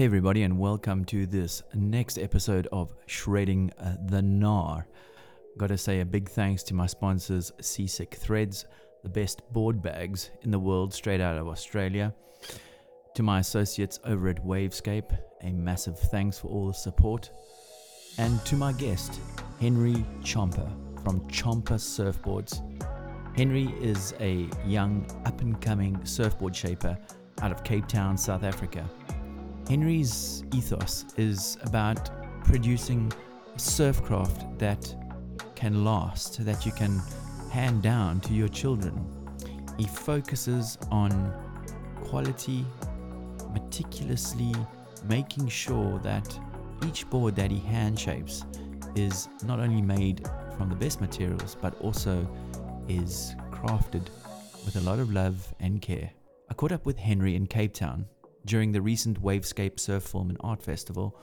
Hey, everybody, and welcome to this next episode of Shredding uh, the Gnar. Gotta say a big thanks to my sponsors, Seasick Threads, the best board bags in the world, straight out of Australia. To my associates over at Wavescape, a massive thanks for all the support. And to my guest, Henry Chomper from Chomper Surfboards. Henry is a young, up and coming surfboard shaper out of Cape Town, South Africa. Henry's ethos is about producing a surfcraft that can last, that you can hand down to your children. He focuses on quality, meticulously making sure that each board that he hand shapes is not only made from the best materials but also is crafted with a lot of love and care. I caught up with Henry in Cape Town during the recent Wavescape Surf Film and Art Festival,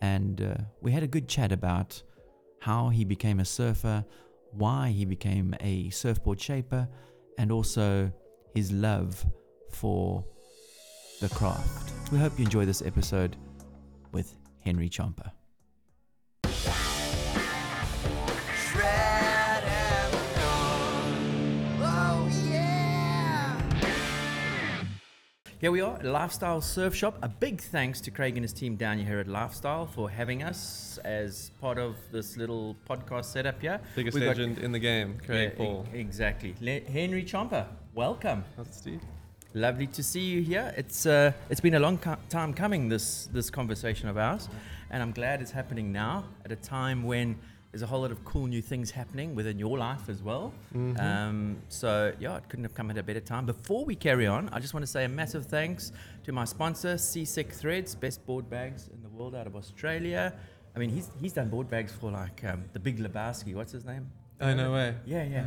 and uh, we had a good chat about how he became a surfer, why he became a surfboard shaper, and also his love for the craft. We hope you enjoy this episode with Henry Chomper. Here we are at Lifestyle Surf Shop. A big thanks to Craig and his team down here at Lifestyle for having us as part of this little podcast setup here. Biggest We've got- in the game, Craig Yeah, Paul. e- exactly. Le- Henry Chomper, welcome. That's Steve. Lovely to see you here. It's uh, it's been a long co- time coming this this conversation of ours, and I'm glad it's happening now at a time when there's a whole lot of cool new things happening within your life as well. Um, so yeah, it couldn't have come at a better time. Before we carry on, I just want to say a massive thanks to my sponsor, Seasick Threads, best board bags in the world out of Australia. I mean, he's he's done board bags for like um, the Big Lebowski. What's his name? Oh, no way. Yeah, yeah.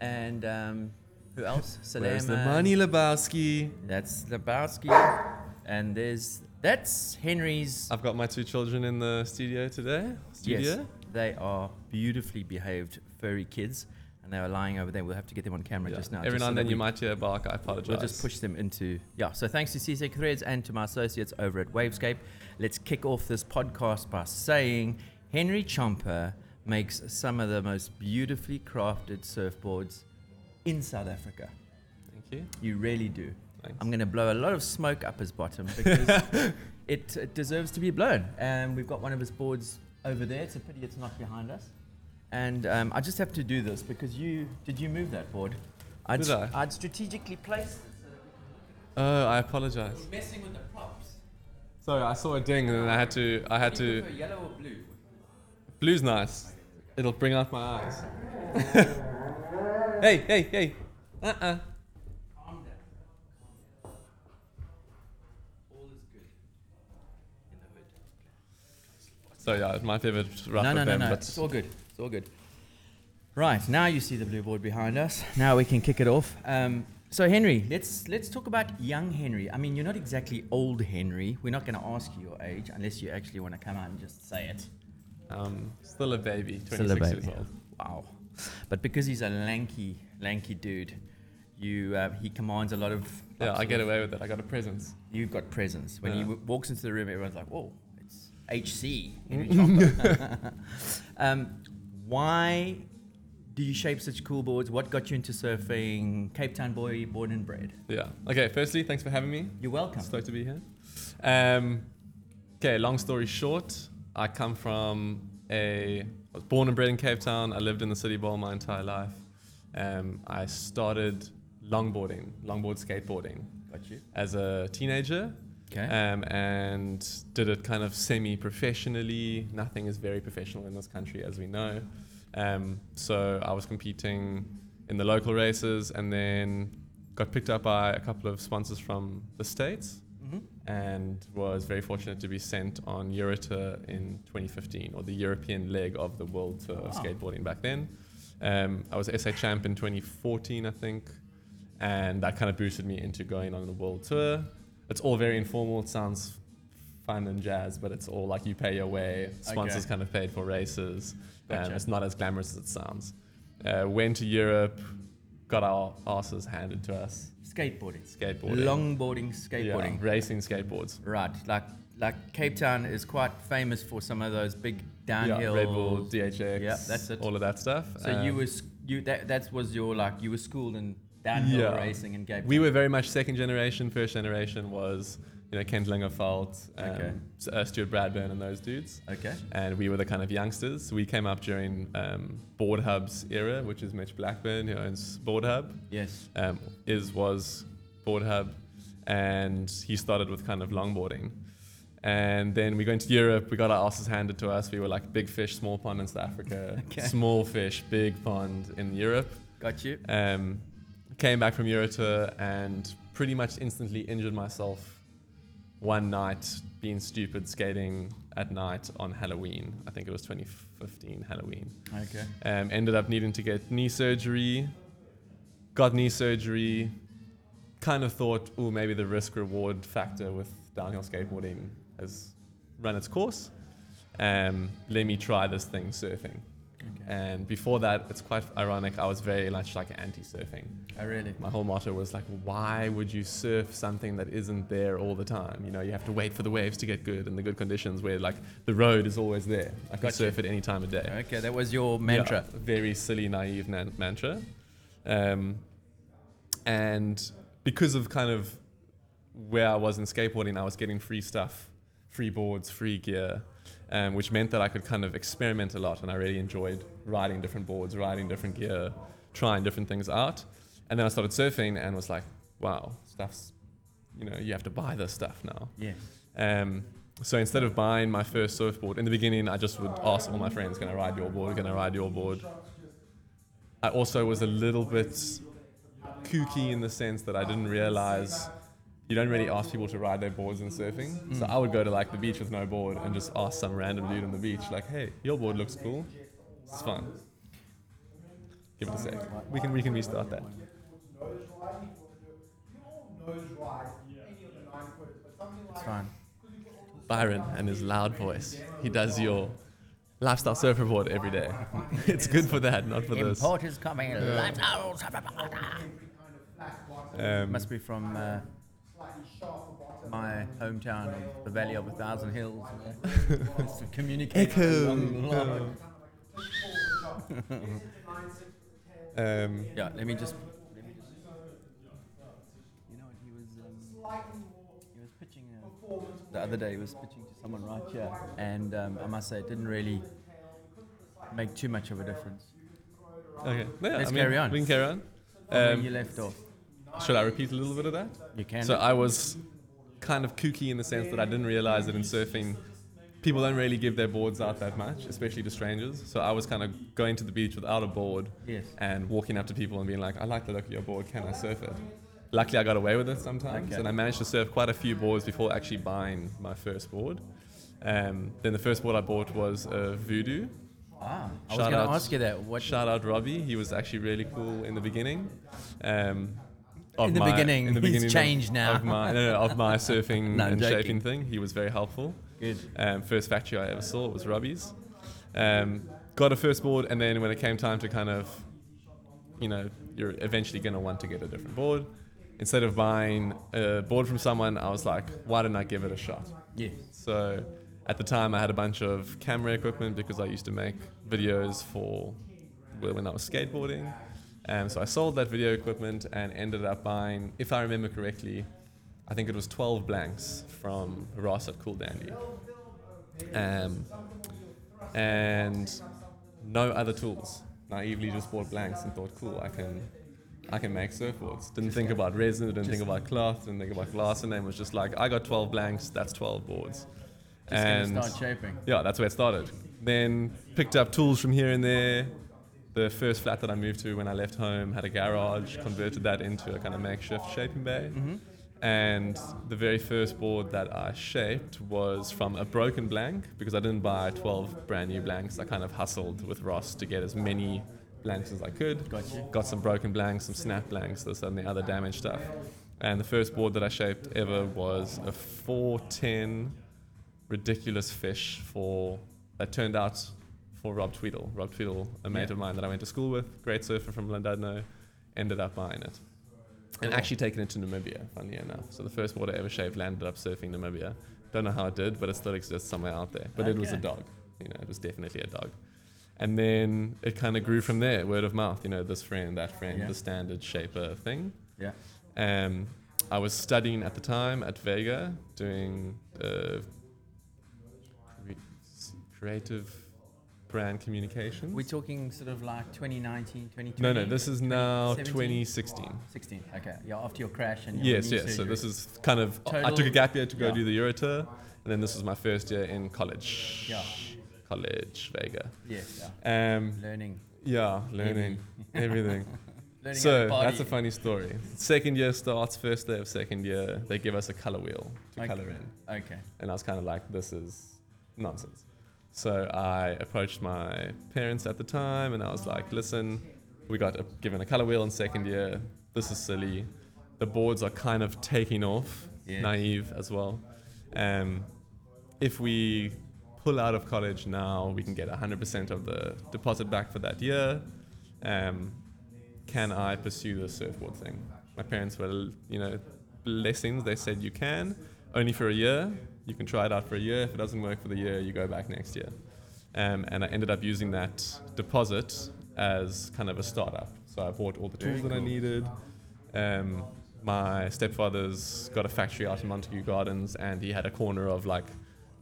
And um, who else? Where's the Salema. money, Lebowski? That's Lebowski. And there's that's Henry's. I've got my two children in the studio today. Studio? Yes, they are beautifully behaved furry kids, and they are lying over there. We'll have to get them on camera Yeah. just now. Every just now so and then you might hear a bark. I apologize. We'll just push them into yeah. So thanks to Seasick Threads and to my associates over at Wavescape. Let's kick off this podcast by saying Henry Chomper makes some of the most beautifully crafted surfboards in South Africa. Thank you. You really do. Thanks. I'm going to blow a lot of smoke up his bottom because it, it deserves to be blown. And we've got one of his boards over there. It's a pity it's not behind us. And um, I just have to do this because you did you move that board? I'd, Did I? would strategically placed it so that Oh, I apologize. we're messing with the props. Sorry, I saw a ding and then I had to. I had you to. yellow or blue? Blue's nice. It'll bring out my eyes. hey, hey, hey. Uh-uh. Calm down. All is good in the hood. So yeah, my favorite rough no, no, no, no. but It's all good. It's all good. Right now, you see the blue board behind us. Now we can kick it off. Um, so Henry, let's let's talk about young Henry. I mean, you're not exactly old Henry. We're not going to ask you your age unless you actually want to come out and just say it. um, still a baby, 26 Still a years old. Wow. But because he's a lanky, lanky dude, you uh, he commands a lot of. Yeah, I get away with it. I got a presence. You've got presence. When he w- walks into the room, everyone's like, "Whoa, it's HC." Chomper." um, why do you shape such cool boards? What got you into surfing? Cape Town boy, born and bred. Yeah. Okay. Firstly, thanks for having me. You're welcome. Stoked to be here. Um, okay, long story short, I come from a. I was born and bred in Cape Town. I lived in the city bowl my entire life. Um, I started longboarding, longboard skateboarding, Got you. as a teenager. Okay. Um, and did it kind of semi-professionally. Nothing is very professional in this country, as we know. Um, so I was competing in the local races, and then got picked up by a couple of sponsors from the states, hmm and was very fortunate to be sent on Eurotour in 2015, or the European leg of the World Tour of skateboarding back then. Um, I was SA champ in 2014, I think, and that kind of boosted me into going on the world tour. It's all very informal. It sounds fun and jazz, but it's all like you pay your way. Sponsors Okay. kind of paid for races. Um, Gotcha. it's not as glamorous as it sounds. Uh, went to Europe, got our asses handed to us. Skateboarding. Skateboarding. Longboarding, skateboarding. Yeah, racing skateboards. Right. Like like Cape Town is quite famous for some of those big downhill. Yeah, Red Bull, DHX, Yeah, that's it. all of that stuff. So you Um, was you that that was your like you were schooled in downhill Yeah. racing in Cape Town. We were very much second generation. First generation was, you know, Kent Lingerfeld, um, Okay. Uh, Stuart Bradburn, and those dudes. okay. And we were the kind of youngsters. We came up during um, Board Hub's era, which is Mitch Blackburn, who owns Board Hub. Yes. Um, is was Board Hub, and he started with kind of longboarding. And then we went to Europe. We got our asses handed to us. We were like big fish, small pond in South Africa. Okay. Small fish, big pond in Europe. Got you. Um, came back from Eurotour and pretty much instantly injured myself one night being stupid skating at night on Halloween. I think it was 2015 Halloween. Okay. Um, ended up needing to get knee surgery. Got knee surgery. Kind of thought, oh, maybe the risk reward factor with downhill skateboarding has run its course. Um, let me try this thing surfing. And before that, it's quite ironic. I was very much like anti-surfing. Oh really? My whole motto was like, why would you surf something that isn't there all the time? You know, you have to wait for the waves to get good and the good conditions where like the road is always there. I can Gotcha. surf at any time of day. Okay, that was your mantra. Yeah, very silly, naive nan- mantra. Um, and because of kind of where I was in skateboarding, I was getting free stuff, free boards, free gear, um, which meant that I could kind of experiment a lot. And I really enjoyed riding different boards, riding different gear, trying different things out. And then I started surfing and was like, wow, stuff's, you know, you have to buy this stuff now. Yes. Um, so instead of buying my first surfboard, in the beginning, I just would ask all my friends, "Can I ride your board? Can I ride your board?" I also was a little bit kooky in the sense that I didn't realize you don't really ask people to ride their boards in surfing. So I would go to like the beach with no board and just ask some random dude on the beach, like, "Hey, your board looks cool. It's fun. Give it a sec. We can we can restart that." It's fine. Byron and his loud voice. He does your lifestyle surfer board every day. it's good for that, not for this. Importers coming. Um, Must be from uh, my hometown of the Valley of a Thousand Hills. Just to communicate. Echo. along the line. um, Yeah, let me just. Let me just you know, he was um, he was pitching uh, the other day. He was pitching to someone right here, and um, I must say, it didn't really make too much of a difference. okay, yeah, Let's I mean, carry on. We can carry on. From where Um, you left off. Should I repeat a little bit of that? You can. So I was kind of kooky in the sense that I didn't realize that in surfing, people don't really give their boards out that much, especially to strangers. So I was kind of going to the beach without a board yes. and walking up to people and being like, I like the look of your board, can I surf it? Luckily, I got away with it sometimes, Okay. and I managed to surf quite a few boards before actually buying my first board. Um, then the first board I bought was a Voodoo. Ah, I was going to ask you that. What? Shout out Robbie, he was actually really cool in the beginning. Um, In the my- beginning, in the he's beginning of- changed now. Of my, no, no, of my surfing No, and joking. shaping thing, he was very helpful. Good. Um, first factory I ever saw was Robbie's. Um, got a first board, and then when it came time to kind of, you know, you're eventually going to want to get a different board. Instead of buying a board from someone, I was like, why didn't I give it a shot? Yeah. So at the time, I had a bunch of camera equipment because I used to make videos for when I was skateboarding. Um, so I sold that video equipment and ended up buying, if I remember correctly, I think it was 12 blanks from Ross at Cool Dandy. Um, and no other tools. Naively just bought blanks and thought, cool, I can, I can make surfboards. Didn't think about resin, didn't think about cloth, didn't think about glass, and then was just like, I got 12 blanks, that's 12 boards. Just and start shaping. yeah, that's where it started. Then picked up tools from here and there. The first flat that I moved to when I left home had a garage, converted that into a kind of makeshift shaping bay. Mm-hmm. And the very first board that I shaped was from a broken blank because I didn't buy 12 brand new blanks. I kind of hustled with Ross to get as many blanks as I could. Gotcha. Got some broken blanks, some snap blanks, this and the other damaged stuff. And the first board that I shaped ever was a 410 ridiculous fish for that turned out for Rob Tweedle. Rob Tweedle, a mate Yeah. of mine that I went to school with, great surfer from Llandudno, ended up buying it. And actually taking it to Namibia, funny enough. So the first water ever shaved landed up surfing Namibia. Don't know how it did, but it still exists somewhere out there. But it was a dog. You know, it was definitely a dog. And then it kind of grew from there, word of mouth. You know, this friend, that friend, Yeah. the standard shaper thing. Yeah. Um, I was studying at the time at Vega, doing uh, creative brand communications. We're talking sort of like 2019, 2020. no, no, this is now 2016. 16. Okay. Yeah, after your crash and your Yes, yes. So this is kind of. I took a gap year to go yeah. do the Eurotour, and then this was my first year in college. Yeah. College Vega. Yes. Yeah. Um, Learning. yeah, learning everything. Learning so that's a funny story. Second year starts. First day of second year, they give us a color wheel to Okay. color in. Okay. And I was kind of like, this is nonsense. So I approached my parents at the time and I was like, listen, we got a, given a color wheel in second year. This is silly. The boards are kind of taking off, Yes. naive as well. Um, if we pull out of college now, we can get 100% of the deposit back for that year. Um, can I pursue the surfboard thing? My parents were, you know, blessings. They said you can, only for a year. You can try it out for a year. If it doesn't work for the year, you go back next year. Um, and I ended up using that deposit as kind of a startup. So I bought all the Very tools that I needed. Um, my stepfather's got a factory out in Montague Gardens, and he had a corner of like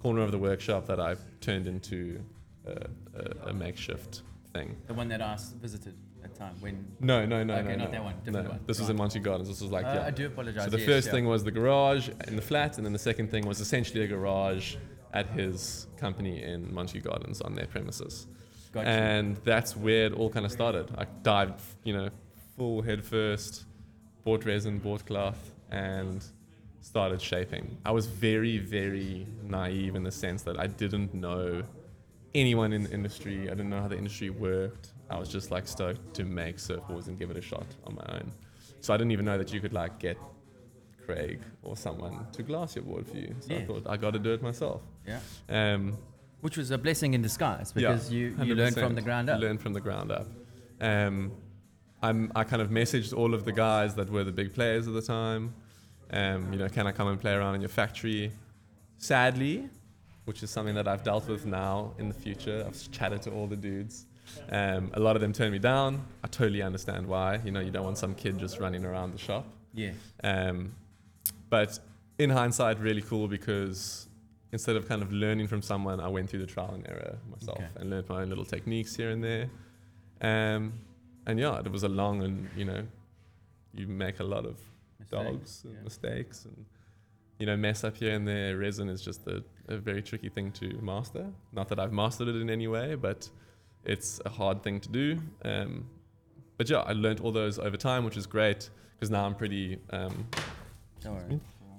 corner of the workshop that I turned into a, a, a makeshift thing. The one that I visited time when. No, no, no, Okay, no, not no. that one, different no. one. This was in Montague Gardens. This was like Uh, yeah. I do apologize. So the yes, first yeah. thing was the garage in the flat, and then the second thing was essentially a garage at his company in Montague Gardens on their premises. Gotcha. And that's where it all kind of started. I dived, you know, full head first, bought resin, bought cloth, and started shaping. I was very, very naive in the sense that I didn't know anyone in the industry. I didn't know how the industry worked. I was just like stoked to make surfboards and give it a shot on my own. So I didn't even know that you could like get Craig or someone to glass your board for you. So I thought I got to do it myself. Yeah. Um, Which was a blessing in disguise yeah, because you, you learned from the ground up. You learned from the ground up. Um, I'm, I kind of messaged all of the guys that were the big players at the time. Um, you know, can I come and play around in your factory? Sadly, which is something that I've dealt with now in the future, I've chatted to all the dudes. Um, a lot of them turned me down. I totally understand why. You know, you don't want some kid just running around the shop. Yeah. Um, but in hindsight, really cool because instead of kind of learning from someone, I went through the trial and error myself Okay. and learned my own little techniques here and there. Um, and yeah, it was a long and you know, you make a lot of dogs and yeah. mistakes and you know mess up here and there. Resin is just a, a very tricky thing to master. Not that I've mastered it in any way, but it's a hard thing to do. Um, but yeah, I learned all those over time, which is great because now I'm pretty um,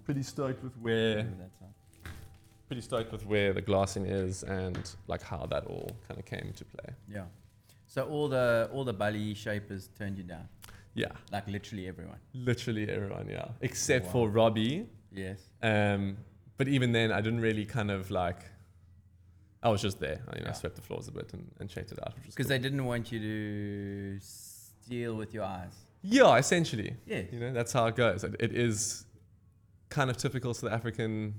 pretty stoked with where pretty stoked with where the glassing is and like how that all kind of came to play. Yeah. So all the all the Bali shapers turned you down, Yeah, like literally everyone. literally everyone. Yeah, except Wow. for Robbie. Yes. Um, but even then, I didn't really kind of like. I was just there. You know, Yeah. I swept the floors a bit and, and checked it out, which was Because cool. they didn't want you to steal with your eyes. Yeah, essentially. Yeah. You know, that's how it goes. It, it is kind of typical South African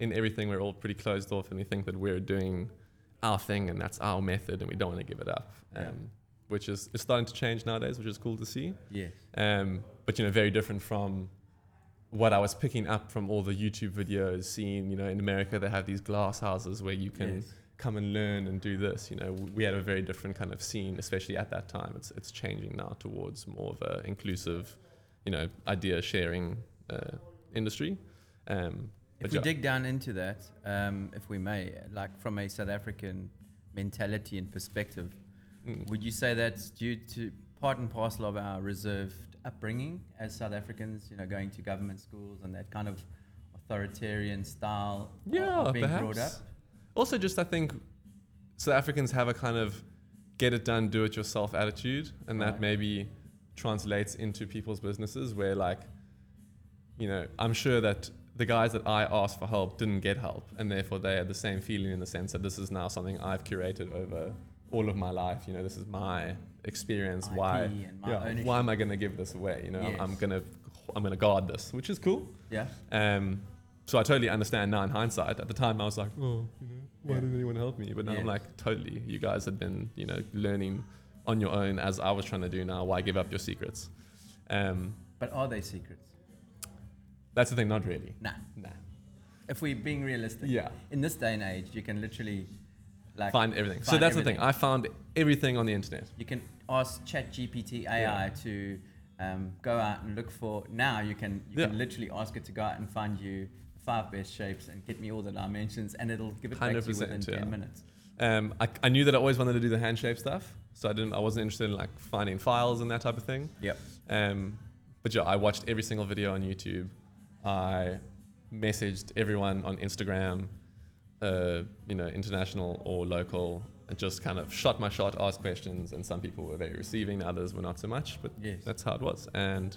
in everything. We're all pretty closed off and we think that we're doing our thing and that's our method and we don't want to give it up. Um, Yeah. Which is, is starting to change nowadays, which is cool to see. Yes. Um, but, you know, very different from what I was picking up from all the YouTube videos, seeing, you know, in America they have these glass houses where you can Yes. come and learn and do this. You know, we had a very different kind of scene, especially at that time. It's it's changing now towards more of a inclusive, you know, idea sharing uh, industry. Um, If we yeah. dig down into that, um, if we may, like from a South African mentality and perspective, Mm. would you say that's due to part and parcel of our reserved upbringing as South Africans? You know, going to government schools and that kind of authoritarian style of- yeah, of being perhaps. brought up. Also, just I think South Africans have a kind of get it done, do it yourself attitude, and that maybe translates into people's businesses where, like, you know, I'm sure that the guys that I asked for help didn't get help, and therefore they had the same feeling in the sense that this is now something I've curated over all of my life. You know, this is my experience. why? IP my yeah, why am I going to give this away? You know, I'm, I'm gonna I'm gonna guard this, which is cool. Yeah. Um, so I totally understand now in hindsight. At the time, I was like, oh, you know, why Yeah. didn't anyone help me? But now I'm like, totally. You guys had been, you know, learning on your own as I was trying to do now. Why give up your secrets? Um, But are they secrets? that's the thing. Not really. Nah. Nah. If we're being realistic, Yeah. in this day and age, you can literally like Find everything. so find that's the thing. I found everything on the internet. You can ask ChatGPT AI Yeah. to um, go out and look for. Now you can you can literally ask it to go out and find you five best shapes and get me all the dimensions, and it'll give it back to you within yeah. ten minutes. Um, I, I knew that I always wanted to do the hand shape stuff, so I didn't. I wasn't interested in like finding files and that type of thing. Yep. Um, but yeah, I watched every single video on YouTube. I messaged everyone on Instagram, uh, you know, international or local, and just kind of shot my shot, asked questions, and some people were very receiving, others were not so much. But Yes. that's how it was, and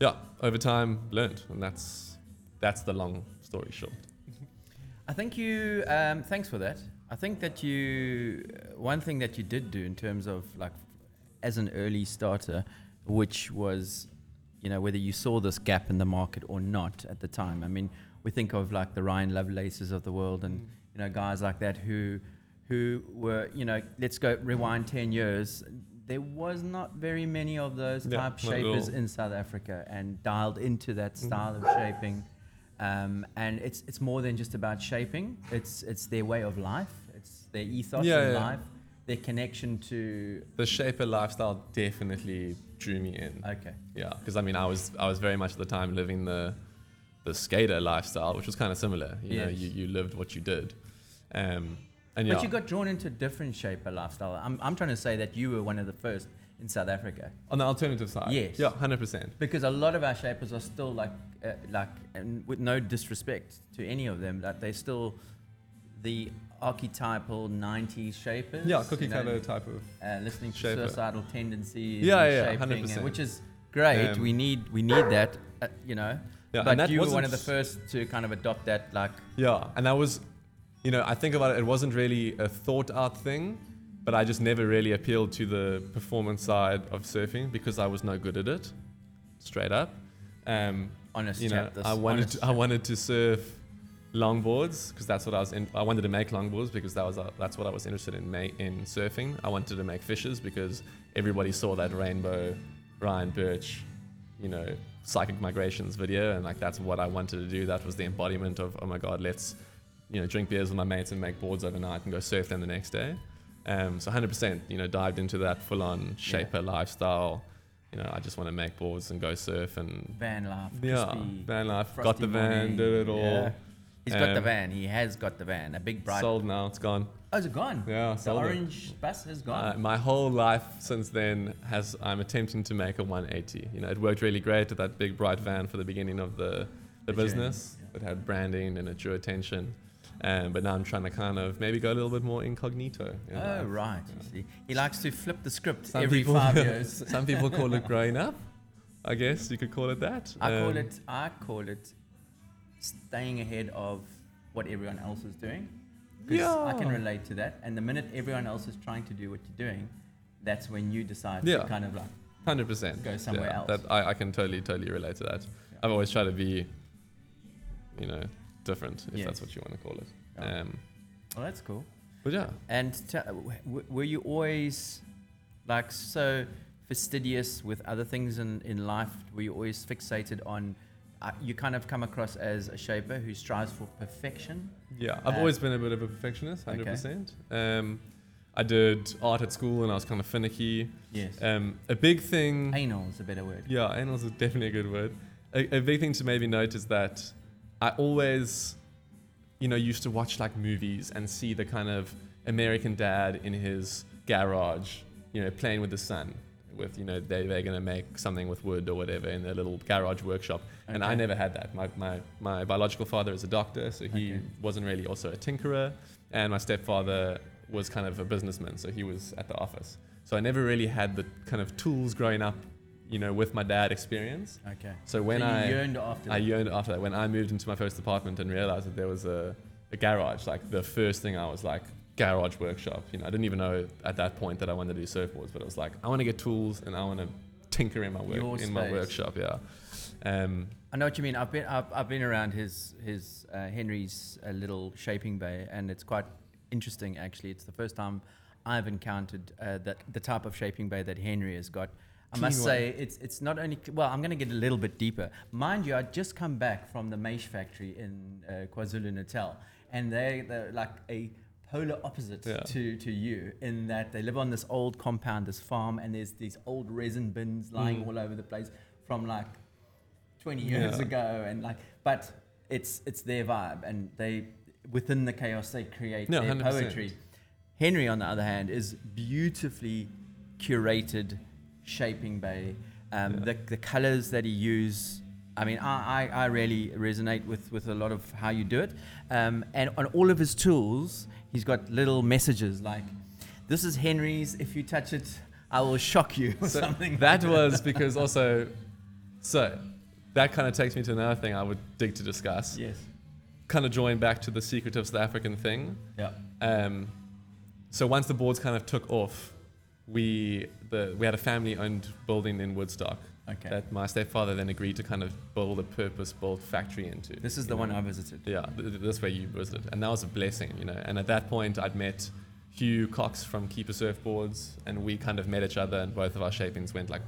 yeah, over time learned, and that's that's the long story short. I think you. Um, thanks for that. I think that you. One thing that you did do in terms of like, as an early starter, which was, you know, whether you saw this gap in the market or not at the time. I mean, we think of like the Ryan Lovelaces of the world, and you know, guys like that who, who were, you know, let's go rewind ten years. There was not very many of those Yeah, type shapers in South Africa, and dialed into that style of shaping. Um, and it's it's more than just about shaping. It's it's their way of life. It's their ethos Yeah, in yeah. life. Their connection to The shaper lifestyle definitely drew me in. okay. Yeah, because I mean, I was I was very much at the time living the the skater lifestyle, which was kind of similar. You know, you, you lived what you did, um, and yeah, But you got drawn into a different shaper lifestyle. I'm I'm trying to say that you were one of the first in South Africa on the alternative side. Yes. yeah, hundred percent. because a lot of our shapers are still like uh, like and with no disrespect to any of them, that they're still the archetypal 90s shapers. Yeah, cookie you know, cutter type of. uh, listening to Shaper. suicidal tendencies. Yeah, yeah, shaping, 100%. and- which is great. Um, we need we need that, uh, you know. Yeah, but you were one of the first to kind of adopt that, like Yeah, and that was, you know, I think about it. It wasn't really a thought out thing, but I just never really appealed to the performance side of surfing because I was no good at it, straight up. Um, honest you know. I wanted to, I wanted to surf longboards because that's what I was in. I wanted to make longboards because that was uh, that's what I was interested in ma- in surfing. I wanted to make fishes because everybody saw that rainbow Ryan Burch, you know, psychic migrations video, and like that's what I wanted to do. That was the embodiment of oh my god, let's you know drink beers with my mates and make boards overnight and go surf them the next day. Um, so 100%, you know, dived into that full-on shaper lifestyle. You know, I just want to make boards and go surf and van life. yeah, crispy, van life. Got the van, morning. did it all. Yeah. He's got the Um, van. He has got the van. A big bright. Sold now, it's gone. oh, is it gone? Yeah, The sold it. orange bus is gone. Uh, my whole life since then has I'm attempting to make a 180. You know, it worked really great with that big bright van for the beginning of the the, journey, business. It had branding and it drew attention. Um, but now I'm trying to kind of maybe go a little bit more incognito. in oh, life. right. You see, he likes to flip the script Some every people- five years. Some people call it growing up. I guess you could call it that. I call Um, it. I call it staying ahead of what everyone else is doing. 'Cause I can relate to that. And the minute everyone else is trying to do what you're doing, that's when you decide Yeah. to kind of like Hundred percent. Go somewhere else. That I, I can totally totally relate to that. Yeah. I've always tried to be, you know, different if Yes. that's what you want to call it. Yeah. Um, Well, that's cool. but yeah, And t- w- were you always like so fastidious with other things in, in life? Were you always fixated on? Uh, you kind of come across as a shaper who strives for perfection. yeah. I've Uh, always been a bit of a perfectionist, okay. hundred percent. Um, I did art at school and I was kind of finicky. Yes. Um, a big thing. Anal is a better word. Yeah, anal is definitely a good word. A, a big thing to maybe note is that I always, you know, used to watch like movies and see the kind of American dad in his garage, you know, playing with the son. With you know they they're gonna make something with wood or whatever in their little garage workshop, and I never had that. My, my my biological father is a doctor, so he Okay. wasn't really also a tinkerer, and my stepfather was kind of a businessman, so he was at the office. So I never really had the kind of tools growing up, you know, with my dad experience. Okay. So when so you I yearned after. I that. yearned after that. When I moved into my first apartment and realized that there was a, a garage, like the first thing I was like, garage workshop. You know, I didn't even know at that point that I wanted to do surfboards, but it was like, I want to get tools and I want to tinker in my work Your in my workshop. Yeah. Um, I know what you mean. I've been I've, I've been around his his uh, Henry's uh, little shaping bay, and it's quite interesting actually. It's the first time I've encountered uh, that the type of shaping bay that Henry has got. I must say it's it's not only well. I'm going to get a little bit deeper, mind you. I just come back from the Maish factory in uh, KwaZulu Natal, and they they're like a polar opposite Yeah. to to you in that they live on this old compound, this farm, and there's these old resin bins lying Mm. all over the place from like 20 years Yeah. ago and like but it's it's their vibe and they within the chaos they create No, their 100%. poetry henry on the other hand is beautifully curated shaping bay um, Yeah. the, the colors that he uses I mean, I, I, I really resonate with, with a lot of how you do it. Um, and on all of his tools, he's got little messages like, this is Henry's. If you touch it, I will shock you, or So something. that like was because also, so that kind of takes me to another thing I would dig to discuss. Yes. Kind of join back to the secret of South African thing. Yeah. Um, so once the boards kind of took off, we the we had a family-owned building in Woodstock Okay. that my stepfather then agreed to kind of build a purpose-built factory into. This is the one. I visited. Yeah, th- this way you visited, and that was a blessing, you know. And at that point, I'd met Hugh Cox from Keeper Surfboards, and we kind of met each other, and both of our shapings went like.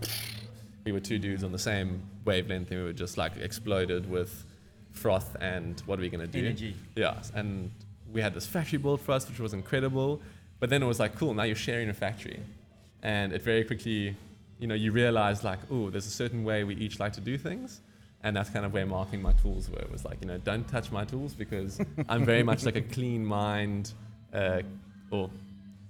We were two dudes on the same wavelength, and we were just like exploded with froth and what are we gonna do? Energy. Yeah, and we had this factory built for us, which was incredible. But then it was like, cool, now you're sharing a factory, and it very quickly, you know, you realize like, oh, there's a certain way we each like to do things, and that's kind of where marking my tools were. It was like, you know, don't touch my tools because I'm very much like a clean mind, uh, or,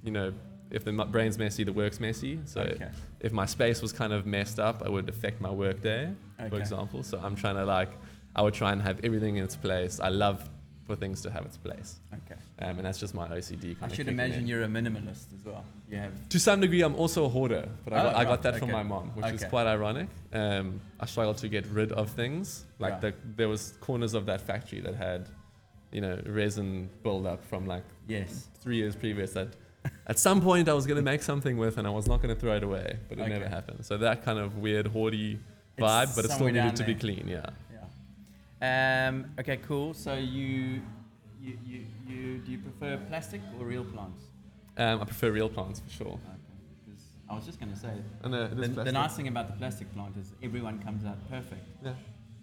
you know, if the brain's messy, the work's messy. So okay. if my space was kind of messed up, it would affect my work day, for example. So I'm trying to like, I would try and have everything in its place. I love for things to have its place, Okay. Um, and that's just my OCD. Kind I should imagine in. you're a minimalist as well. You have. To some degree, I'm also a hoarder, but I, Oh, got, I got right, that from my mom, which is quite ironic. Um, I struggled to get rid of things. Like Right. the, there was corners of that factory that had, you know, resin buildup from like Yes. three years previous that at some point I was going to make something with and I was not going to throw it away, but it never happened. So that kind of weird hoardy It's vibe, but it still needed to be clean, yeah. Yeah. Um, okay, cool. So you, you, you, you, do you prefer plastic or real plants? Um, I prefer real plants for sure. Okay. 'cause I was just going to say, And uh, the, the nice thing about the plastic plant is everyone comes out perfect. Yeah.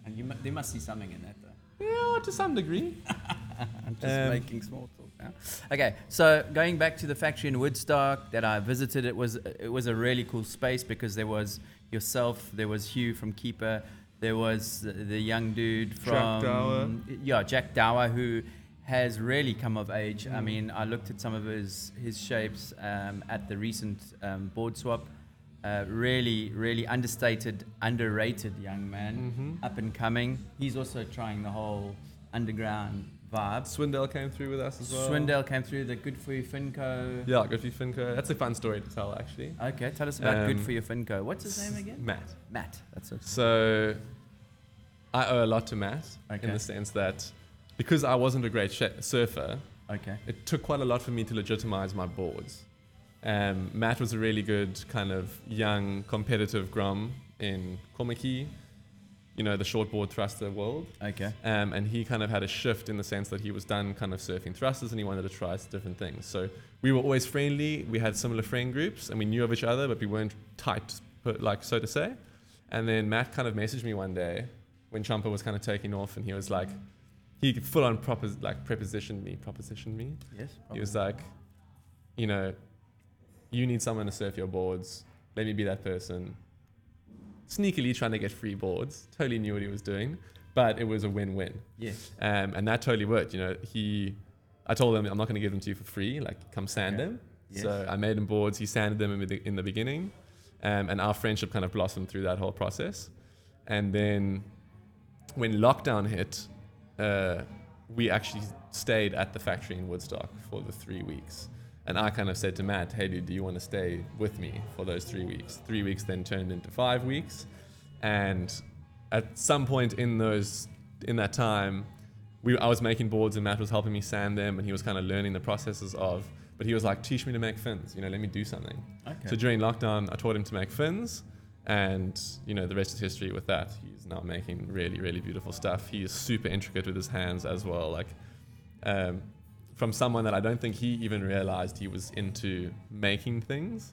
And you mu- there must see something in that though. yeah, to some degree. I'm just Um, making small talk now. Okay, so going back to the factory in Woodstock that I visited, it was it was a really cool space because there was yourself, there was Hugh from Keeper, there was the, the young dude from Dower. yeah Jack Dower who has really come of age. I Mm. mean, I looked at some of his his shapes um, at the recent um, board swap. Uh, really, really understated, underrated young man, Mhm. up and coming. He's also trying the whole underground vibe. Swindell came through with us as well. Swindell came through the Good For You Finco. Yeah, good for you, Finco. That's a fun story to tell, actually. Okay, tell us about Good Um, For You Finco. What's his name again? Matt. Matt. That's it. So I owe a lot to Matt Okay. in the sense that because I wasn't a great sh- surfer, Okay. it took quite a lot for me to legitimize my boards. Um, Matt was a really good kind of young competitive grum in Kommetjie, you know, the shortboard thruster world. Okay. Um, and he kind of had a shift in the sense that he was done kind of surfing thrusters and he wanted to try different things. So we were always friendly. We had similar friend groups and we knew of each other, but we weren't tight, like so to say. And then Matt kind of messaged me one day when Chomper was kind of taking off and he was like, he full on propos- like prepositioned me, propositioned me. Yes. He was like, you know, you need someone to surf your boards. Let me be that person. Sneakily trying to get free boards. Totally knew what he was doing, but it was a win-win. Yes. Um, and that totally worked. You know, he, I told him I'm not going to give them to you for free. Like, come sand Okay. them. Yes. So I made him boards. He sanded them in the, in the beginning, um, and our friendship kind of blossomed through that whole process. And then, when lockdown hit, uh, we actually stayed at the factory in Woodstock for the three weeks. And I kind of said to Matt, "Hey, dude, do you want to stay with me for those three weeks?" Three weeks then turned into five weeks, and at some point in those in that time, we I was making boards and Matt was helping me sand them, and he was kind of learning the processes of. But he was like, "Teach me to make fins. You know, let me do something." Okay. So during lockdown, I taught him to make fins, and you know the rest is history with that he's now making really really beautiful stuff he is super intricate with his hands as well like um, from someone that i don't think he even realized he was into making things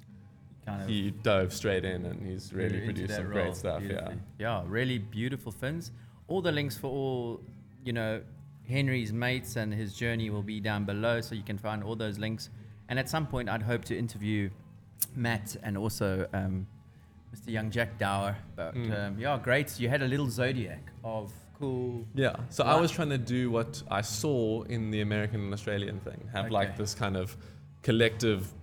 Kind of he dove straight in and he's really grew into produced some great stuff yeah. Yeah, really beautiful fins. All the links for all, you know, Henry's mates and his journey will be down below, so you can find all those links. And at some point, I'd hope to interview Matt and also um, Mr. Young Jack Dower. But Mm. um, yeah, great. You had a little zodiac of cool. Yeah. So I was trying to do what I saw in the American and Australian thing. Have Okay. like this kind of collective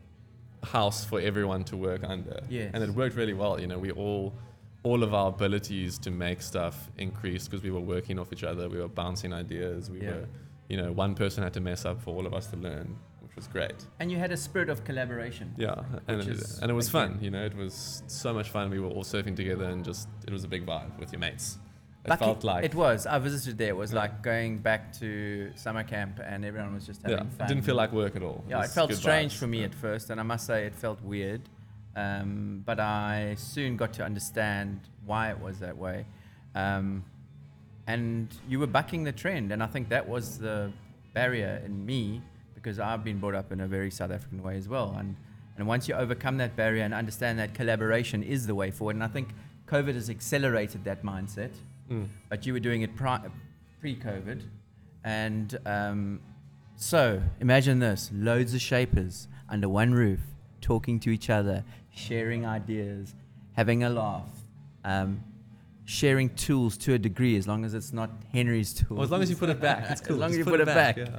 house for everyone to work under. Yes. And it worked really well. You know, we all all of our abilities to make stuff increased because we were working off each other. We were bouncing ideas. We Yeah. were, you know, one person had to mess up for all of us to learn, which was great. And you had a spirit of collaboration. Yeah, and it, and it was fun. You know, it was so much fun. We were all surfing together, and just it was a big vibe with your mates. It Lucky- felt like it was. I visited there. It was Yeah. like going back to summer camp, and everyone was just having yeah, fun. it didn't feel like work at all. Yeah, it was felt strange vibes. for me Yeah. at first, and I must say it felt weird. Um, but I soon got to understand why it was that way. Um, and you were bucking the trend, and I think that was the barrier in me because I've been brought up in a very South African way as well. And, and once you overcome that barrier and understand that collaboration is the way forward, and I think COVID has accelerated that mindset Mm. but you were doing it pri- pre-COVID, and um, so imagine this: loads of shapers under one roof, talking to each other, sharing ideas, having a laugh, um, sharing tools to a degree, as long as it's not Henry's tools. Well, as long as you put it back, it's cool. As long as you put it back. Yeah.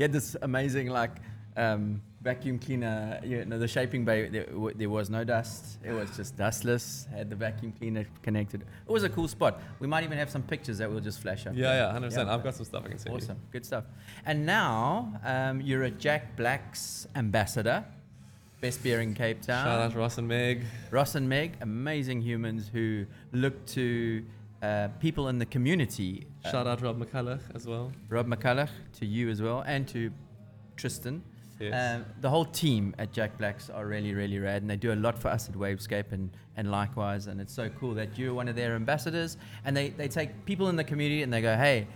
You had this amazing like um, vacuum cleaner. You know, the shaping bay. There, w- there was no dust. It was just dustless. Had the vacuum cleaner connected. It was a cool spot. We might even have some pictures that we'll just flash up. Yeah, there. yeah, hundred percent. I've got some stuff I can send Awesome, good stuff. And now um, you're a Jack Black's ambassador, best beer in Cape. Town. Shout out Ross and Meg. Ross and Meg, amazing humans who look to uh, people in the community. Uh, Shout out Rob McCulloch as well. Rob McCulloch, to you as well, and to Tristan. Yes. Um, the whole team at Jack Black's are really, really rad, and they do a lot for us at Wavescape and, and likewise. And it's so cool that you're one of their ambassadors, and they, they take people in the community and they go, hey,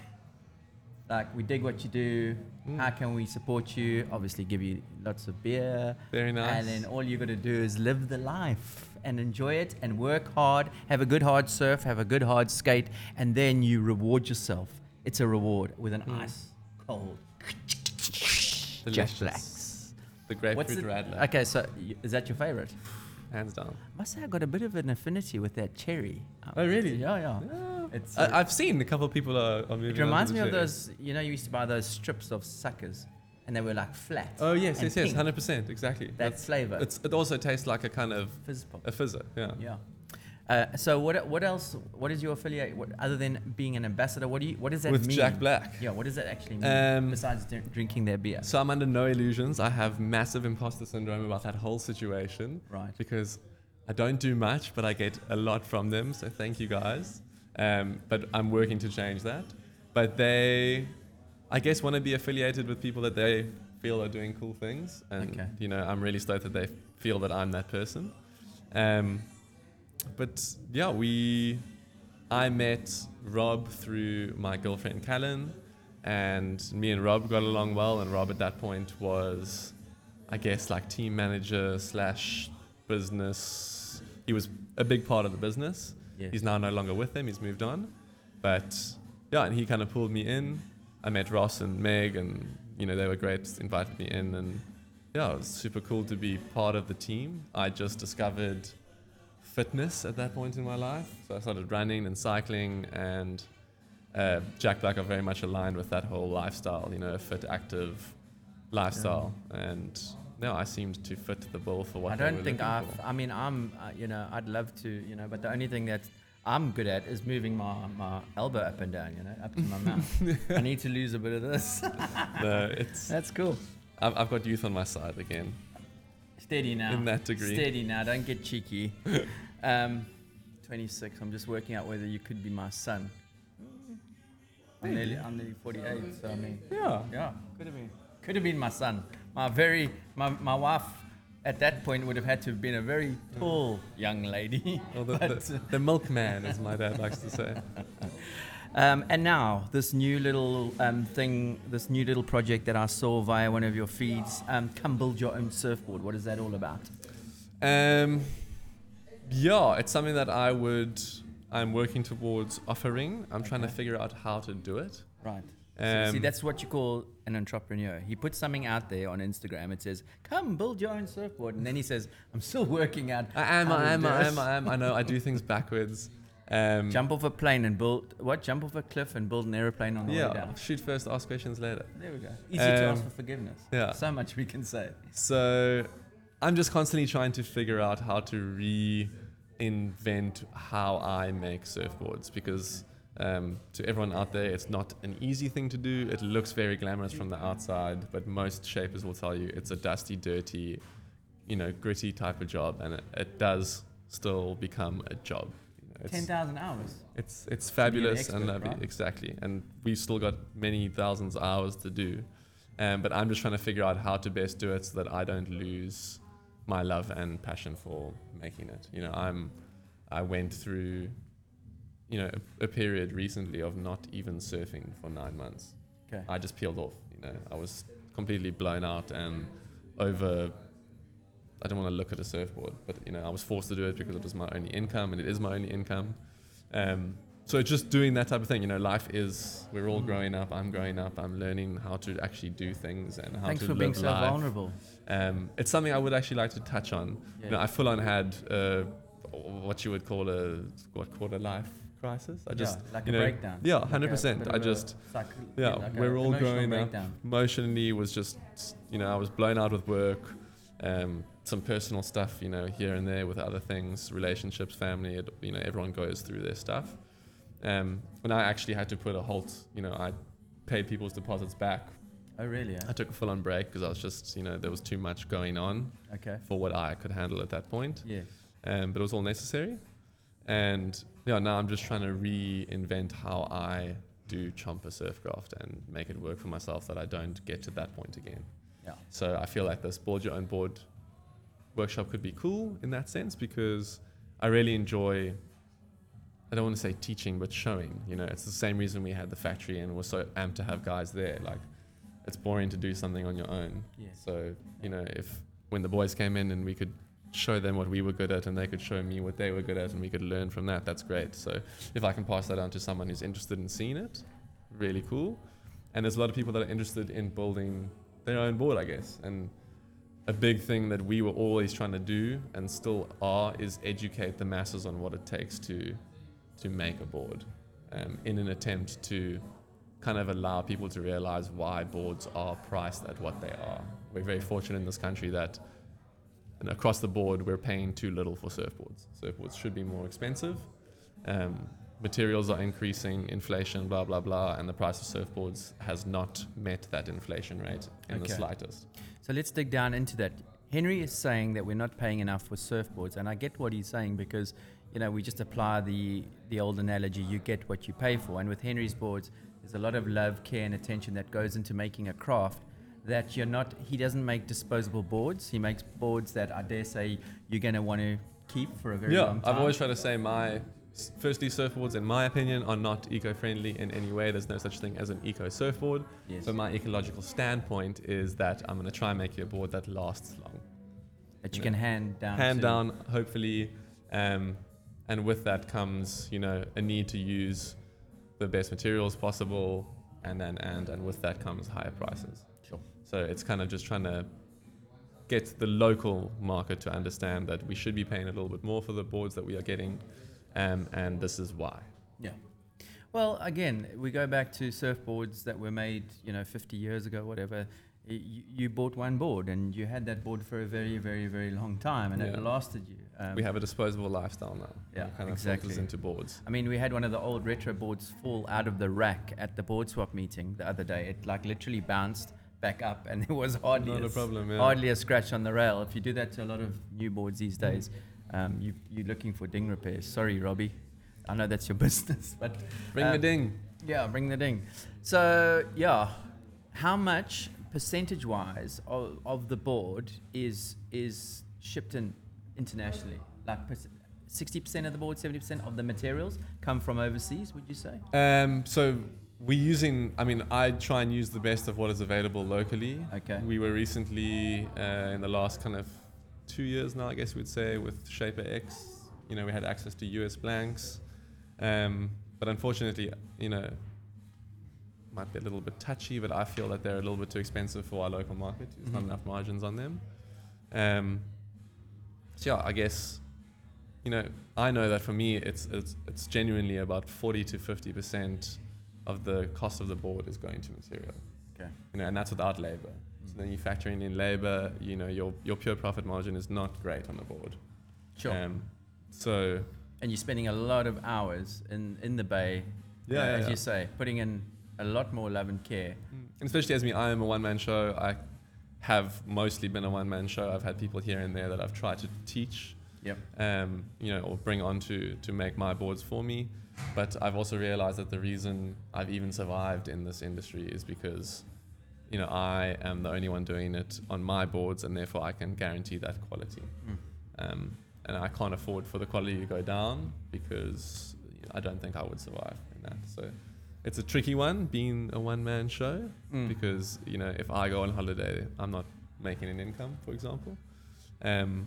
like we dig what you do. Mm. How can we support you? Obviously, give you lots of beer, Very nice. and then all you got to do is live the life and enjoy it and work hard, have a good hard surf, have a good hard skate, and then you reward yourself. It's a reward with an Mm. ice cold Jack. Black's. The grapefruit it? radler. Okay, so is that your favorite? Hands down. I must say I got a bit of an affinity with that cherry. Oh, really? Yeah, yeah. Yeah. It's, uh, I, I've seen a couple of people are, are it reminds the me of cherry. those. You know, you used to buy those strips of suckers, and they were like flat. Oh yes, yes, yes, hundred percent, exactly. That That's, flavor. it's, it also tastes like a kind of fizz pop. a fizzer. Yeah. Yeah. Uh, so what what else? What is your affiliate? What, other than being an ambassador, what do you? What does that With mean? Jack Black. Yeah. What does that actually mean? Um, besides dr- drinking their beer. So I'm under no illusions. I have massive imposter syndrome about that whole situation. Right. Because I don't do much, but I get a lot from them. So thank you guys. Um, but I'm working to change that. But they, I guess, want to be affiliated with people that they feel are doing cool things. And, Okay. you know, I'm really stoked that they feel that I'm that person. Um, but yeah, we, I met Rob through my girlfriend Callan, and me and Rob got along well. And Rob at that point was, I guess, like team manager slash business. He was a big part of the business. Yes. He's now no longer with them. He's moved on, but yeah, and he kind of pulled me in. I met Ross and Meg, and you know they were great. Invited me in, and yeah, it was super cool to be part of the team. I just discovered fitness at that point in my life, so I started running and cycling, and uh, Jack Black are very much aligned with that whole lifestyle. You know, a fit, active lifestyle, and yeah, I seemed to fit the bill for what I don't think I've. for. I mean, I'm. Uh, you know, I'd love to. You know, but the only thing that I'm good at is moving my, my elbow up and down. You know, up to my mouth. I need to lose a bit of this. No, it's That's cool. I've, I've got youth on my side again. Steady now. In that degree. Steady now. Don't get cheeky. um, 26. I'm just working out whether you could be my son. I'm nearly, I'm nearly 48. So I mean, Yeah. yeah, could have been. Could have been my son. My very, my, my wife at that point would have had to have been a very tall young lady. Or the, the, the milkman, as my dad likes to say. Um, and now this new little um, thing, this new little project that I saw via one of your feeds, um, come build your own surfboard. What is that all about? Um, yeah, it's something that I would. I'm working towards offering. I'm trying to figure out how to do it. Right. So, see, Um, that's what you call an entrepreneur. He puts something out there on Instagram. It says, "Come build your own surfboard," and then he says, "I'm still working out." I am, I am, I am, I am. I know I do things backwards. Um, Jump off a plane and build what? Jump off a cliff and build an airplane on the way Yeah, down. shoot first, ask questions later. There we go. Easy to ask Um, for forgiveness. yeah. So much we can say. So I'm just constantly trying to figure out how to reinvent how I make surfboards because um, to everyone out there, it's not an easy thing to do. It looks very glamorous from the outside, but most shapers will tell you it's a dusty, dirty, you know, gritty type of job, and it, it does still become a job. You know, it's- Ten thousand hours. it's it's fabulous and expert, lovely, right? exactly. And we've still got many thousands of hours to do. Um, but I'm just trying to figure out how to best do it so that I don't lose my love and passion for making it. You know, I'm I went through, you know, a, a period recently of not even surfing for nine months. Okay. I just peeled off. You know, I was completely blown out and over. I don't want to look at a surfboard, but you know, I was forced to do it because it was my only income, and it is my only income. Um, so just doing that type of thing, you know, life is. We're all growing up. I'm growing up. I'm learning how to actually do things and how Thanks to for live being so life. vulnerable. Um, it's something I would actually like to touch on. You know, I full on had uh, what you would call a what quarter life crisis. I just yeah, like you a know, breakdown. Yeah, Like hundred percent. I just psych- yeah, like we're all growing up. emotionally was just you know I was blown out with work, um, some personal stuff you know here and there with other things, relationships, family. It, you know everyone goes through their stuff, um, and I actually had to put a halt. You know I paid people's deposits back. Oh really? Yeah. I took a full on break because I was just you know there was too much going on Okay. for what I could handle at that point Yeah. um, but it was all necessary. And yeah, now I'm just trying to reinvent how I do Chomper surfcraft and make it work for myself that I don't get to that point again. Yeah. So I feel like this board your own board workshop could be cool in that sense because I really enjoy. I don't want to say teaching, but showing. You know, it's the same reason we had the factory and we're so amped to have guys there. Like, it's boring to do something on your own. Yeah. So, you know, if when the boys came in and we could show them what we were good at and they could show me what they were good at and we could learn from that, that's great. So, if I can pass that on to someone who's interested in seeing it, really cool. And there's a lot of people that are interested in building their own board, I guess. And a big thing that we were always trying to do and still are is educate the masses on what it takes to to make a board um, in an attempt to kind of allow people to realize why boards are priced at what they are. We're very fortunate in this country that and across the board we're paying too little for surfboards. Surfboards should be more expensive. Um, materials are increasing, inflation, blah blah blah, and the price of surfboards has not met that inflation rate in the slightest. So let's dig down into that. Henry is saying that we're not paying enough for surfboards, and I get what he's saying because you know we just apply the the old analogy: you get what you pay for. And with Henry's boards, there's a lot of love, care, and attention that goes into making a craft. That you're not. He doesn't make disposable boards. He makes boards that I dare say you're going to want to keep for a very yeah, long time. I've always tried to say my firstly surfboards, in my opinion, are not eco-friendly in any way. There's no such thing as an eco surfboard. yes. But my ecological standpoint is that I'm going to try and make you a board that lasts long. that you no. can hand down. hand to- down, hopefully. Um, and with that comes, you know, a need to use the best materials possible, and then and and with that comes higher prices. So it's kind of just trying to get the local market to understand that we should be paying a little bit more for the boards that we are getting, um, and this is why. Yeah. Well, again, we go back to surfboards that were made, you know, 50 years ago, whatever. You, you bought one board and you had that board for a very, very, very long time and it lasted you. Um, we have a disposable lifestyle now. Yeah, it kind of exactly. filters into boards. I mean, we had one of the old retro boards fall out of the rack at the board swap meeting the other day. It like literally bounced back up and there was hardly Not a problem. Yeah. hardly a scratch on the rail. If you do that to a lot of new boards these days, um, you, you're looking for ding repairs. Sorry, Robbie. I know that's your business, but Bring the um, ding. Yeah, bring the ding. So yeah, how much percentage wise of, of the board is is shipped in internationally? Like sixty percent of the board, seventy percent of the materials come from overseas. Would you say? Um, so we're using. I mean, I try and use the best of what is available locally. Okay. We were recently uh, in the last kind of two years now, I guess we'd say, with Shaper X. You know, we had access to US blanks, um, but unfortunately, you know, might be a little bit touchy, but I feel that they're a little bit too expensive for our local market. There's not Mhm. enough margins on them. Um, so yeah, I guess, you know, I know that for me, it's it's it's genuinely about forty to fifty percent of the cost of the board is going to material. Okay. You know, and that's without labor. So then you factoring in labor, you know, your your pure profit margin is not great on the board. Sure. Um, so and you're spending a lot of hours in in the bay. Yeah, uh, yeah, as yeah. you say, putting in a lot more love and care. And especially as me, I am a one man show. I have mostly been a one man show. I've had people here and there that I've tried to teach, Yep. um, you know, or bring on to, to make my boards for me. But I've also realized that the reason I've even survived in this industry is because, you know, I am the only one doing it on my boards, and therefore I can guarantee that quality. Mm. Um, and I can't afford for the quality to go down because you know, I don't think I would survive in that. So it's a tricky one being a one man show Mm. because you know if I go on holiday, I'm not making an income, for example. Um,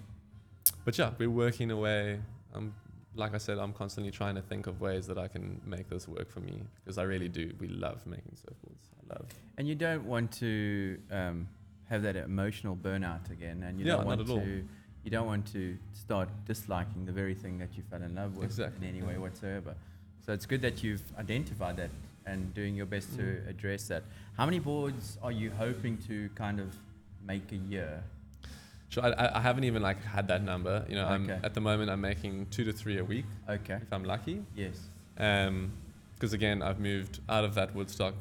but yeah, we're working away. Um, like I said, I'm constantly trying to think of ways that I can make this work for me because I really do. We love making surfboards. I love. And you don't want to um, have that emotional burnout again, and you Yeah, don't not want at all. to. You don't want to start disliking the very thing that you fell in love with Exactly. in any way whatsoever. So it's good that you've identified that and doing your best to Mm. address that. How many boards are you hoping to kind of make a year? So I, I- I haven't even like had that number. You know, I'm Okay. at the moment I'm making two to three a week Okay. if I'm lucky. Yes. Because again, I've moved out of that Woodstock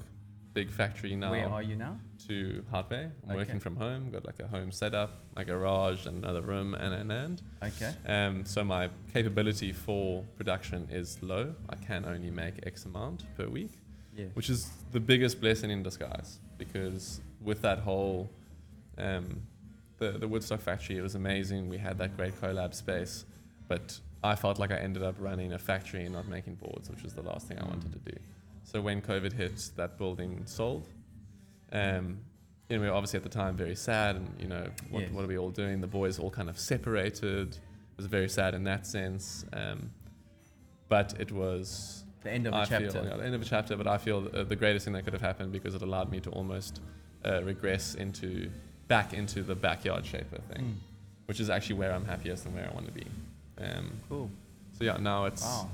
big factory now Where are you now? to Hout Bay. I'm Okay. working from home. Got like a home setup, my garage, and another room, and and and. Okay. Um, so my capability for production is low. I can only make X amount per week, Yeah. which is the biggest blessing in disguise. Because with that whole, um, the the Woodstock factory, it was amazing. We had that great collab space, but I felt like I ended up running a factory and not making boards, which was the last thing I wanted to do. So when COVID hit, that building sold. Um, know, we were obviously at the time very sad, and you know, what, Yes. what are we all doing? The boys all kind of separated. It was very sad in that sense. Um, but it was The end of a I chapter. feel the end of a chapter. But I feel uh, the greatest thing that could have happened because it allowed me to almost uh, regress into back into the backyard shaper thing, Mm. which is actually where I'm happiest and where I want to be. Um, Cool. so yeah, now it's Wow.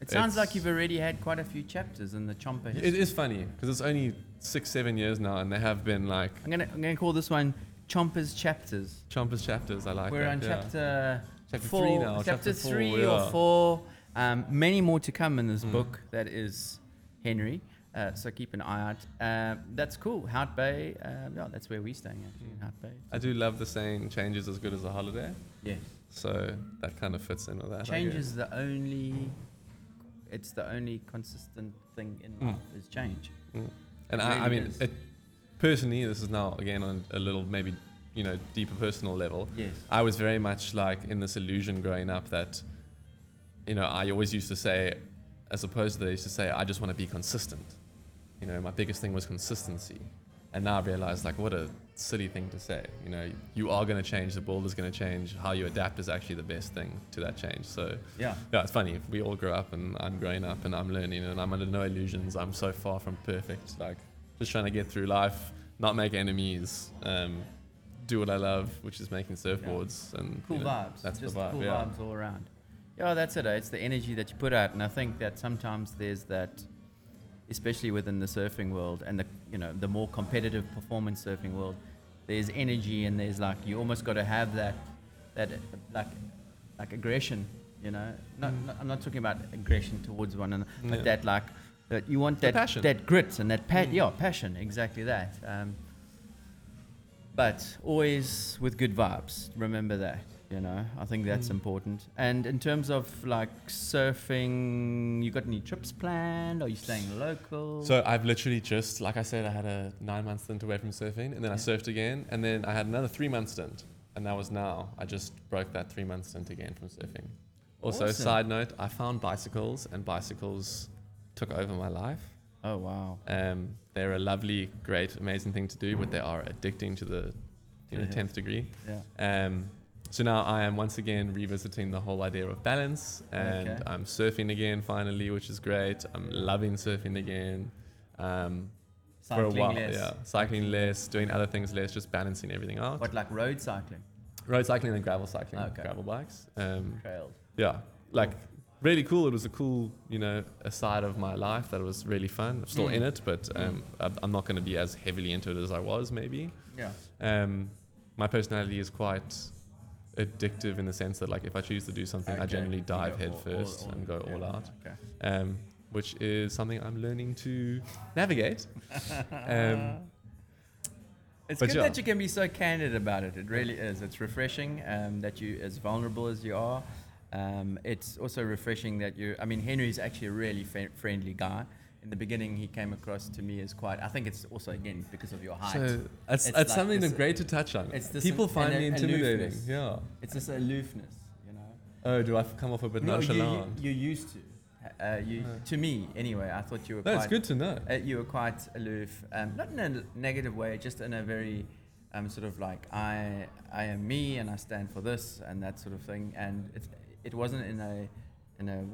It sounds like you've already had quite a few chapters in the Chomper it history. is funny because it's only six seven years now, and they have been like I'm gonna I'm gonna call this one Chompers chapters. Chompers chapters. I like We're that, on yeah. chapter Chapter four, three now, Chapter, chapter four, three yeah. or four. Um, many more to come in this Mm. book. That is Henry. Uh, so keep an eye out. Uh, that's cool. Hout Bay. Uh, yeah, that's where we're staying actually in Hout Bay. I do love the saying "change is as good as a holiday," Yes. so that kind of fits in with that. Change is the only. It's the only consistent thing in Mm. life is change. Mm. And I, I mean, it, personally, this is now again on a little maybe you know deeper personal level. Yes. I was very much like in this illusion growing up that, you know, I always used to say, as opposed to they used to say, I just want to be consistent. You know, my biggest thing was consistency. And now I realize, like, what a silly thing to say. You know, you are going to change, the world is going to change. How you adapt is actually the best thing to that change. So, Yeah. yeah, it's funny. We all grow up, and I'm growing up, and I'm learning, and I'm under no illusions. I'm so far from perfect. Like, just trying to get through life, not make enemies, um, do what I love, which is making surfboards. And Cool you know, vibes. That's Just the vibe. cool yeah. vibes all around. Yeah, that's it. eh? It's the energy that you put out, and I think that sometimes there's that, especially within the surfing world and the you know the more competitive performance surfing world, there's energy and there's like you almost got to have that, that like, like aggression. You know, not, Mm. not- I'm not talking about aggression towards one another, but Yeah. that like that you want The that passion. that grit and that pa- Mm. yeah passion exactly that. Um, but always with good vibes. Remember that. You know, I think that's Mm. important. And in terms of like surfing, you got any trips planned? Are you staying local? So I've literally just, like I said, I had a nine month stint away from surfing, and then I surfed again, and then I had another three month stint, and that was now. I just broke that three month stint again from surfing. Also, Awesome. side note, I found bicycles, and bicycles took over my life. oh wow. Um, they're a lovely, great, amazing thing to do, but they are addicting to the you know Yeah. tenth degree. Yeah. Um, so now I am once again revisiting the whole idea of balance, and Okay. I'm surfing again finally, which is great. I'm loving surfing again. Um, for a while, less. yeah, cycling less, doing other things less, just balancing everything out. What like road cycling? Road cycling and gravel cycling, Okay. gravel bikes. Um, Trails. yeah, like really cool. It was a cool, you know, a side of my life that was really fun. I'm still Mm. in it, but um, I'm- I'm not going to be as heavily into it as I was maybe. Yeah. Um, my personality is quite addictive in the sense that like if I choose to do something, I generally dive head all- first all- all- and go all out, Okay. um, which is something I'm learning to navigate. Um, It's good yeah. that you can be so candid about it. It really is. It's refreshing um, that you, as vulnerable as you are. Um, it's also refreshing that you. I mean, Henry's actually a really fa- friendly guy. In the beginning, he came across to me as quite. I think it's also again because of your height. so it's, It's it's, like something this- great to touch on. it's this People find an me intimidating. aloofness. Yeah. it's this aloofness, you know. Oh, do I come off a bit No, you, you, nonchalant? you used to. Uh, you, to me, anyway, I thought you were no, quite. it's good to know. Uh, you were quite aloof, um, not in a negative way, just in a very um, sort of like I I am me and I stand for this and that sort of thing. And it's it wasn't in a in a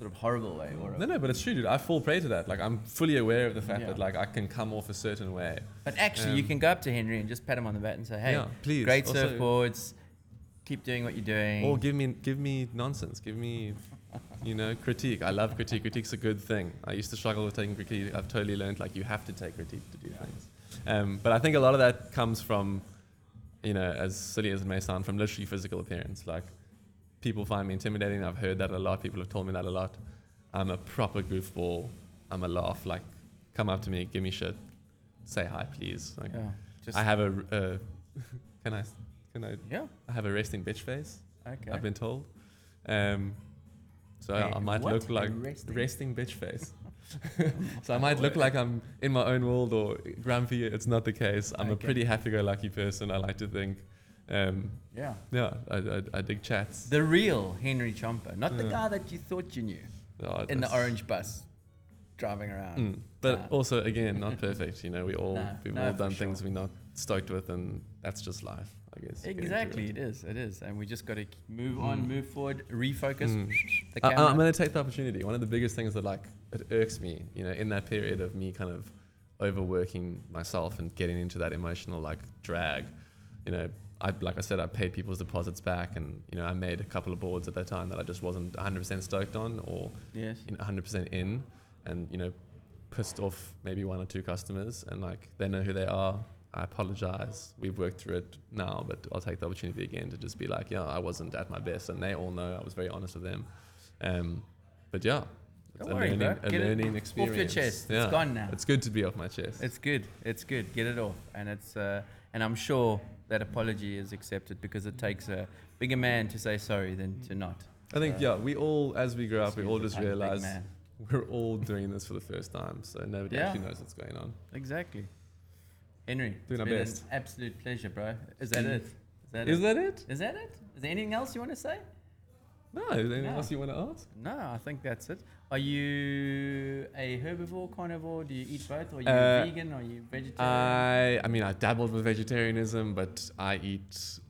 sort of horrible way or. No, no, but it's true, dude. I fall prey to that. Like, I'm fully aware of the fact Yeah. that like I can come off a certain way. But actually, you um, can go up to Henry and just pat him on the back and say, "Hey, yeah, please. great Also- surfboards, keep doing what you're doing." Or give me give me nonsense. Give me, you know, critique. I love critique. Critique's a good thing. I used to struggle with taking critique. I've totally learned like you have to take critique to do things. Um, but I think a lot of that comes from, you know, as silly as it may sound, from literally physical appearance. Like people find me intimidating. I've heard that a lot. People have told me that a lot. I'm a proper goofball. I'm a laugh. Like, come up to me, give me shit, say hi, please. Like, yeah, just I have a. Uh, can I? Can I? yeah. I have a resting bitch face. Okay. I've been told. Um, so Hey, I might what? look like Resting? resting, bitch face. so I might look like I'm in my own world or grumpy. It's not the case. I'm a pretty happy-go-lucky person. I like to think. Um, yeah. yeah, I, I, I dig chats. The real Henry Chomper, not the guy that you thought you knew Oh, in the orange bus, driving around. Mm. But Nah. also, again, not perfect. You know, we all Nah, we've no, all done sure. things we're not stoked with, and that's just life, I guess. Exactly, it. it is. It is, and we just got to move on, Mm. move forward, refocus Mm. the I, camera. I'm going to take the opportunity. One of the biggest things that like it irks me, you know, in that period of me kind of overworking myself and getting into that emotional like drag, you know, I like I said, I paid people's deposits back, and you know, I made a couple of boards at that time that I just wasn't 100% stoked on or yes. you know, 100% in, and you know, pissed off maybe one or two customers, and like they know who they are. I apologize. We've worked through it now, but I'll take the opportunity again to just be like, yeah, I wasn't at my best, and they all know I was very honest with them. Um, but yeah, it's Don't a worry, learning, bro. a Get learning off experience. your chest. Yeah. It's gone now. It's good to be off my chest. It's good. It's good. Get it off, and it's uh, and I'm sure that apology is accepted because it takes a bigger man to say sorry than to not. I think uh, yeah, we all as we grow up, we all just realize we're all doing this for the first time, so nobody Yeah. actually knows what's going on. Exactly. Henry, Doing it's our best. an absolute pleasure, bro. Is that it? Is that Is it? that it? Is that it? Is there anything else you want to say? No. Is there anything No. else you want to ask? No, I think that's it. Are you a herbivore, carnivore? Do you eat both? Are you Uh, vegan? Are you vegetarian? I I mean I dabbled with vegetarianism, but I eat.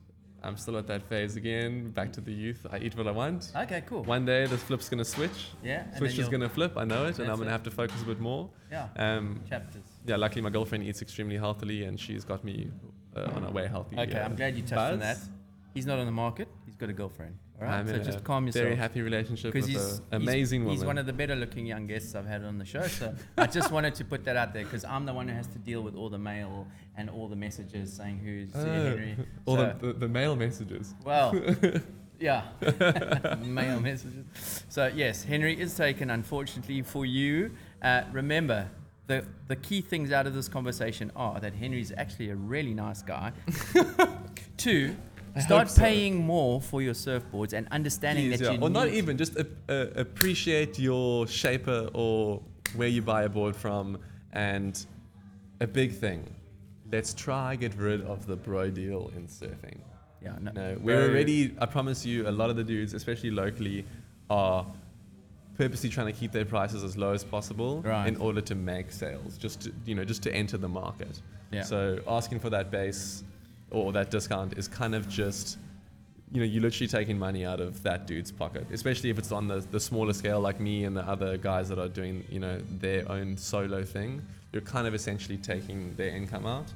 I'm still at that phase again. Back to the youth. I eat what I want. okay, cool. One day the flip's gonna switch. yeah, and Switch is gonna flip. I know it, and I'm gonna it. have to focus a bit more. yeah Um, chapters. yeah, luckily my girlfriend eats extremely healthily, and she's got me uh, on a way healthy. Okay, uh, I'm glad you touched on that. buzz. He's not on the market. Got a girlfriend. All right, I'm so in just a calm yourself. Very happy relationship with because he's an amazing he's, woman. He's one of the better looking young guests I've had on the show. So I just wanted to put that out there because I'm the one who has to deal with all the mail and all the messages saying who's Oh, Henry. all So- the, the, the mail messages. Well, yeah, mail messages. So yes, Henry is taken, unfortunately for you. Uh, remember, the the key things out of this conversation are that Henry's actually a really nice guy. Two, Start so. paying more for your surfboards and understanding Please, that yeah. you or not even just a, a, uh, appreciate your shaper or where you buy a board from and a big thing let's try get rid of the bro deal in surfing Yeah, no, no we're already i promise you a lot of the dudes especially locally are purposely trying to keep their prices as low as possible Right. in order to make sales just to you know just to enter the market Yeah. so asking for that base or that discount is kind of just you know, you're literally taking money out of that dude's pocket, especially if it's on the, the smaller scale like me and the other guys that are doing, you know, their own solo thing. You're kind of essentially taking their income out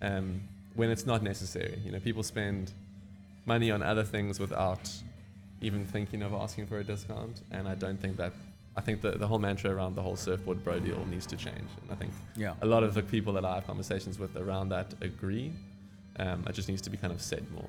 um, when it's not necessary. You know, people spend money on other things without even thinking of asking for a discount. And I don't think that, I think the, the whole mantra around the whole surfboard bro deal needs to change. And I think Yeah. a lot of the people that I have conversations with around that agree. Um, it just needs to be kind of said more.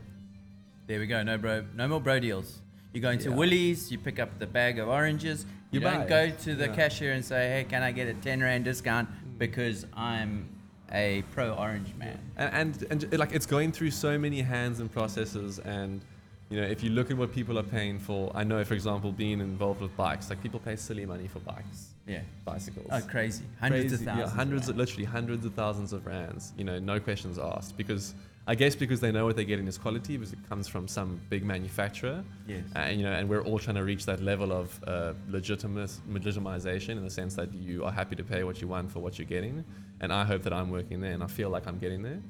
There we go. No bro, no more bro deals. You go into Yeah. Woolies, you pick up the bag of oranges. You, You don't buy. go to the Yeah. cashier and say, "Hey, can I get a ten rand discount because I'm a pro orange man?" and, and and like it's going through so many hands and processes and you know if you look at what people are paying for i know for example being involved with bikes like people pay silly money for bikes Yeah. bicycles Oh, crazy! Hundreds Crazy, of thousands. of hundreds of, rand. literally hundreds of thousands of rands you know no questions asked because i guess because they know what they're getting is quality because it comes from some big manufacturer. Yes. and you know and we're all trying to reach that level of uh, legitimis- legitimization in the sense that you are happy to pay what you want for what you're getting. And i hope that i'm working there and i feel like i'm getting there.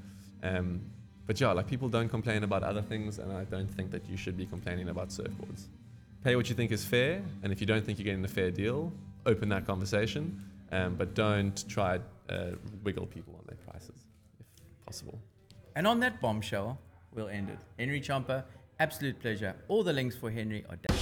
Um, but yeah like people don't complain about other things and i don't think that you should be complaining about surfboards. Pay what you think is fair and if you don't think you're getting a fair deal open that conversation. Um, but don't try uh, wiggle people on their prices if possible And on that bombshell, we'll end it. Henry Chomper, absolute pleasure. All the links for Henry are down.